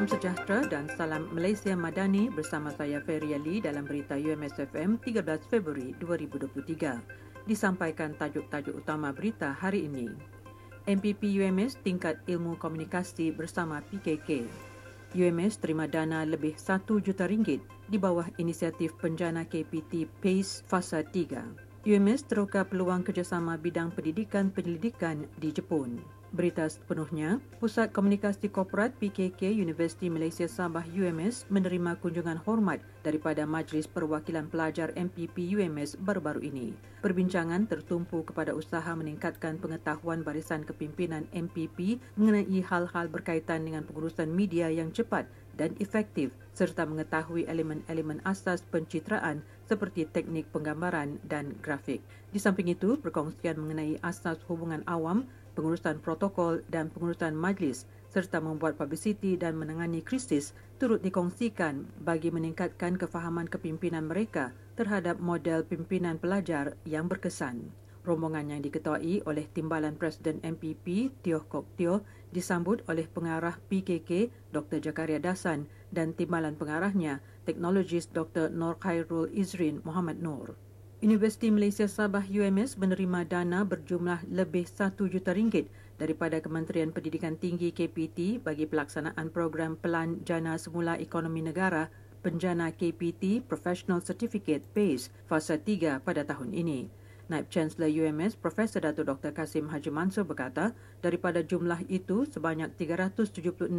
salam sejahtera dan salam Malaysia Madani bersama saya Ferry Ali dalam berita UMS FM 13 Februari 2023. Disampaikan tajuk-tajuk utama berita hari ini. MPP UMS tingkat ilmu komunikasi bersama PKK. UMS terima dana lebih 1 juta ringgit di bawah inisiatif penjana KPT PACE Fasa 3. UMS teroka peluang kerjasama bidang pendidikan penyelidikan di Jepun. Berita sepenuhnya, Pusat Komunikasi Korporat PKK Universiti Malaysia Sabah UMS menerima kunjungan hormat daripada Majlis Perwakilan Pelajar MPP UMS baru-baru ini. Perbincangan tertumpu kepada usaha meningkatkan pengetahuan barisan kepimpinan MPP mengenai hal-hal berkaitan dengan pengurusan media yang cepat dan efektif serta mengetahui elemen-elemen asas pencitraan seperti teknik penggambaran dan grafik. Di samping itu, perkongsian mengenai asas hubungan awam pengurusan protokol dan pengurusan majlis serta membuat publicity dan menangani krisis turut dikongsikan bagi meningkatkan kefahaman kepimpinan mereka terhadap model pimpinan pelajar yang berkesan. Rombongan yang diketuai oleh Timbalan Presiden MPP Tioh Kok Tioh disambut oleh pengarah PKK Dr. Jakaria Dasan dan Timbalan pengarahnya Teknologis Dr. Nur Khairul Izrin Muhammad Nur. Universiti Malaysia Sabah UMS menerima dana berjumlah lebih 1 juta ringgit daripada Kementerian Pendidikan Tinggi KPT bagi pelaksanaan program Pelan Jana Semula Ekonomi Negara Penjana KPT Professional Certificate PACE Fasa 3 pada tahun ini. Naib Chancellor UMS Profesor Datuk Dr. Kasim Haji Mansur berkata, daripada jumlah itu sebanyak RM376,000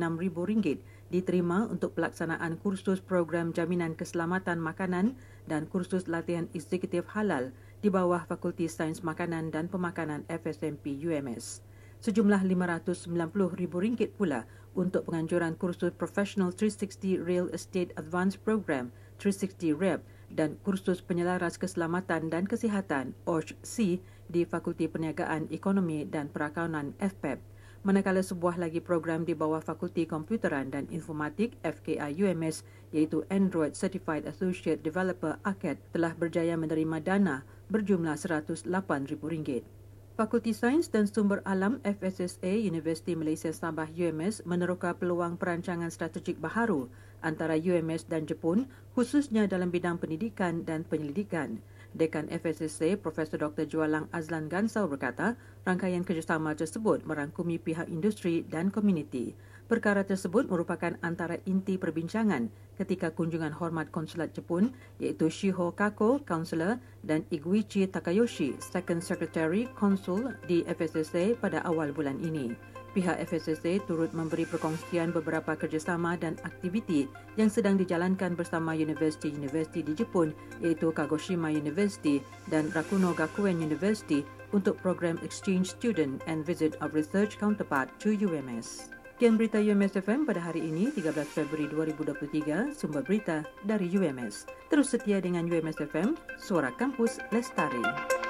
diterima untuk pelaksanaan kursus program jaminan keselamatan makanan dan kursus latihan eksekutif halal di bawah Fakulti Sains Makanan dan Pemakanan FSMP UMS. Sejumlah RM590,000 pula untuk penganjuran kursus Professional 360 Real Estate Advanced Program 360 REP dan kursus penyelaras keselamatan dan kesihatan ORC di Fakulti Perniagaan Ekonomi dan Perakaunan FPEP. E Manakala sebuah lagi program di bawah Fakulti Komputeran dan Informatik FKI UMS iaitu Android Certified Associate Developer ACAD telah berjaya menerima dana berjumlah RM108,000. Fakulti Sains dan Sumber Alam FSSA Universiti Malaysia Sabah UMS meneroka peluang perancangan strategik baharu antara UMS dan Jepun khususnya dalam bidang pendidikan dan penyelidikan. Dekan FSSA Profesor Dr. Jualang Azlan Gansau berkata, rangkaian kerjasama tersebut merangkumi pihak industri dan komuniti. Perkara tersebut merupakan antara inti perbincangan ketika kunjungan hormat konsulat Jepun iaitu Shiho Kako, Counselor dan Iguichi Takayoshi, Second Secretary Consul di FSSA pada awal bulan ini. Pihak FSSA turut memberi perkongsian beberapa kerjasama dan aktiviti yang sedang dijalankan bersama universiti-universiti di Jepun iaitu Kagoshima University dan Rakuno Gakuen University untuk program Exchange Student and Visit of Research Counterpart to UMS. Kian berita UMS FM pada hari ini 13 Februari 2023 sumber berita dari UMS. Terus setia dengan UMS FM, suara kampus lestari.